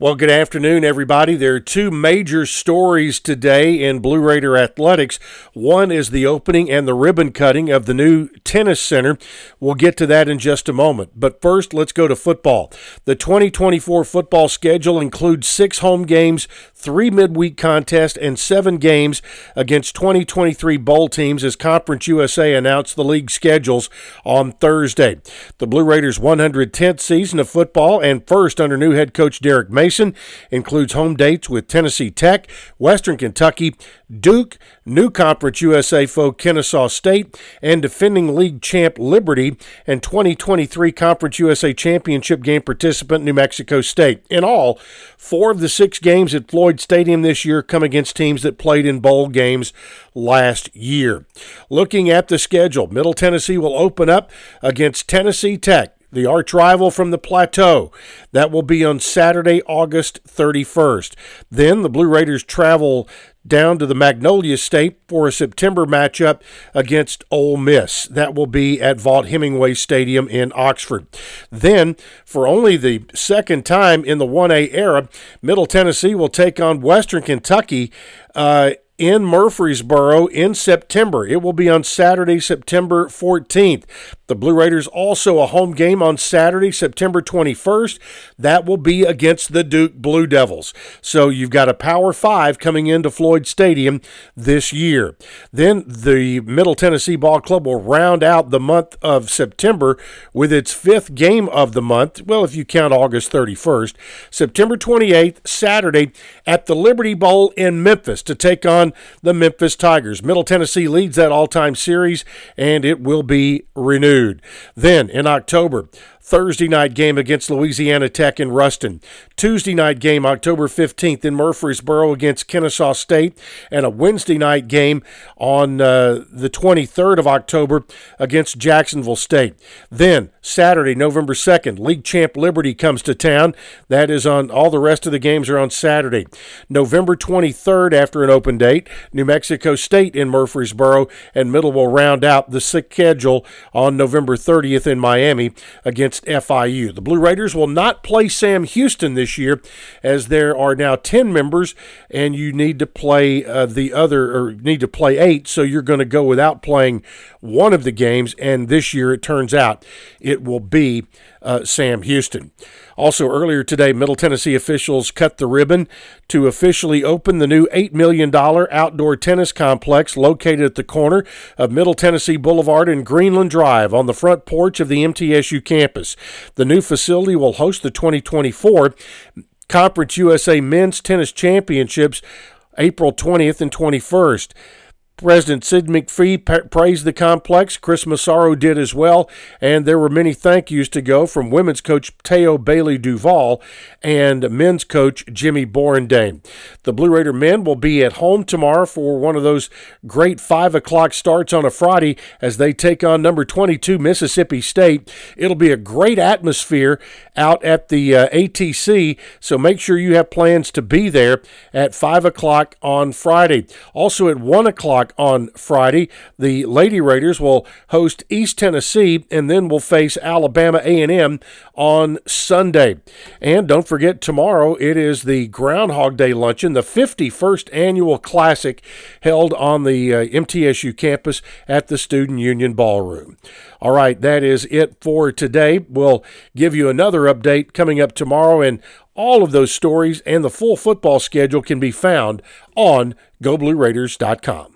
Well, good afternoon, everybody. There are two major stories today in Blue Raider athletics. One is the opening and the ribbon cutting of the new tennis center. We'll get to that in just a moment. But first, let's go to football. The 2024 football schedule includes six home games, three midweek contests, and seven games against 2023 bowl teams as Conference USA announced the league schedules on Thursday. The Blue Raiders' 110th season of football and first under new head coach Derek Mason Includes home dates with Tennessee Tech, Western Kentucky, Duke, new Conference USA foe Kennesaw State, and defending league champ Liberty, and 2023 Conference USA Championship game participant New Mexico State. In all, four of the six games at Floyd Stadium this year come against teams that played in bowl games last year. Looking at the schedule, Middle Tennessee will open up against Tennessee Tech the arch rival from the plateau. That will be on Saturday, August 31st. Then the Blue Raiders travel down to the Magnolia State for a September matchup against Ole Miss. That will be at Vaught-Hemingway Stadium in Oxford. Then, for only the second time in the 1A era, Middle Tennessee will take on Western Kentucky uh, in Murfreesboro in September. It will be on Saturday, September 14th. The Blue Raiders also a home game on Saturday, September 21st. That will be against the Duke Blue Devils. So you've got a Power 5 coming into Floyd Stadium this year. Then the Middle Tennessee Ball Club will round out the month of September with its fifth game of the month. Well, if you count August 31st, September 28th, Saturday at the Liberty Bowl in Memphis to take on on the Memphis Tigers. Middle Tennessee leads that all time series, and it will be renewed. Then in October, Thursday night game against Louisiana Tech in Ruston. Tuesday night game, October 15th in Murfreesboro against Kennesaw State. And a Wednesday night game on uh, the 23rd of October against Jacksonville State. Then, Saturday, November 2nd, league champ Liberty comes to town. That is on all the rest of the games are on Saturday. November 23rd, after an open date, New Mexico State in Murfreesboro, and Middle will round out the schedule on November 30th in Miami against against FIU. The Blue Raiders will not play Sam Houston this year, as there are now 10 members, and you need to play uh, the other, or need to play eight, so you're going to go without playing one of the games, and this year it turns out it will be uh, Sam Houston. Also, earlier today, Middle Tennessee officials cut the ribbon to officially open the new $8 million outdoor tennis complex located at the corner of Middle Tennessee Boulevard and Greenland Drive on the front porch of the MTSU campus. The new facility will host the 2024 Conference USA Men's Tennis Championships April 20th and 21st. President Sid McPhee praised the complex. Chris Massaro did as well. And there were many thank yous to go from women's coach Teo Bailey Duval and men's coach Jimmy Borendame. The Blue Raider men will be at home tomorrow for one of those great 5 o'clock starts on a Friday as they take on number 22 Mississippi State. It'll be a great atmosphere out at the uh, ATC, so make sure you have plans to be there at 5 o'clock on Friday. Also at 1 o'clock o'clock on Friday. The Lady Raiders will host East Tennessee and then will face Alabama A&M on Sunday. And don't forget tomorrow it is the Groundhog Day luncheon, the 51st annual classic held on the uh, MTSU campus at the Student Union Ballroom. All right, that is it for today. We'll give you another update coming up tomorrow and all of those stories and the full football schedule can be found on goblueraiders.com.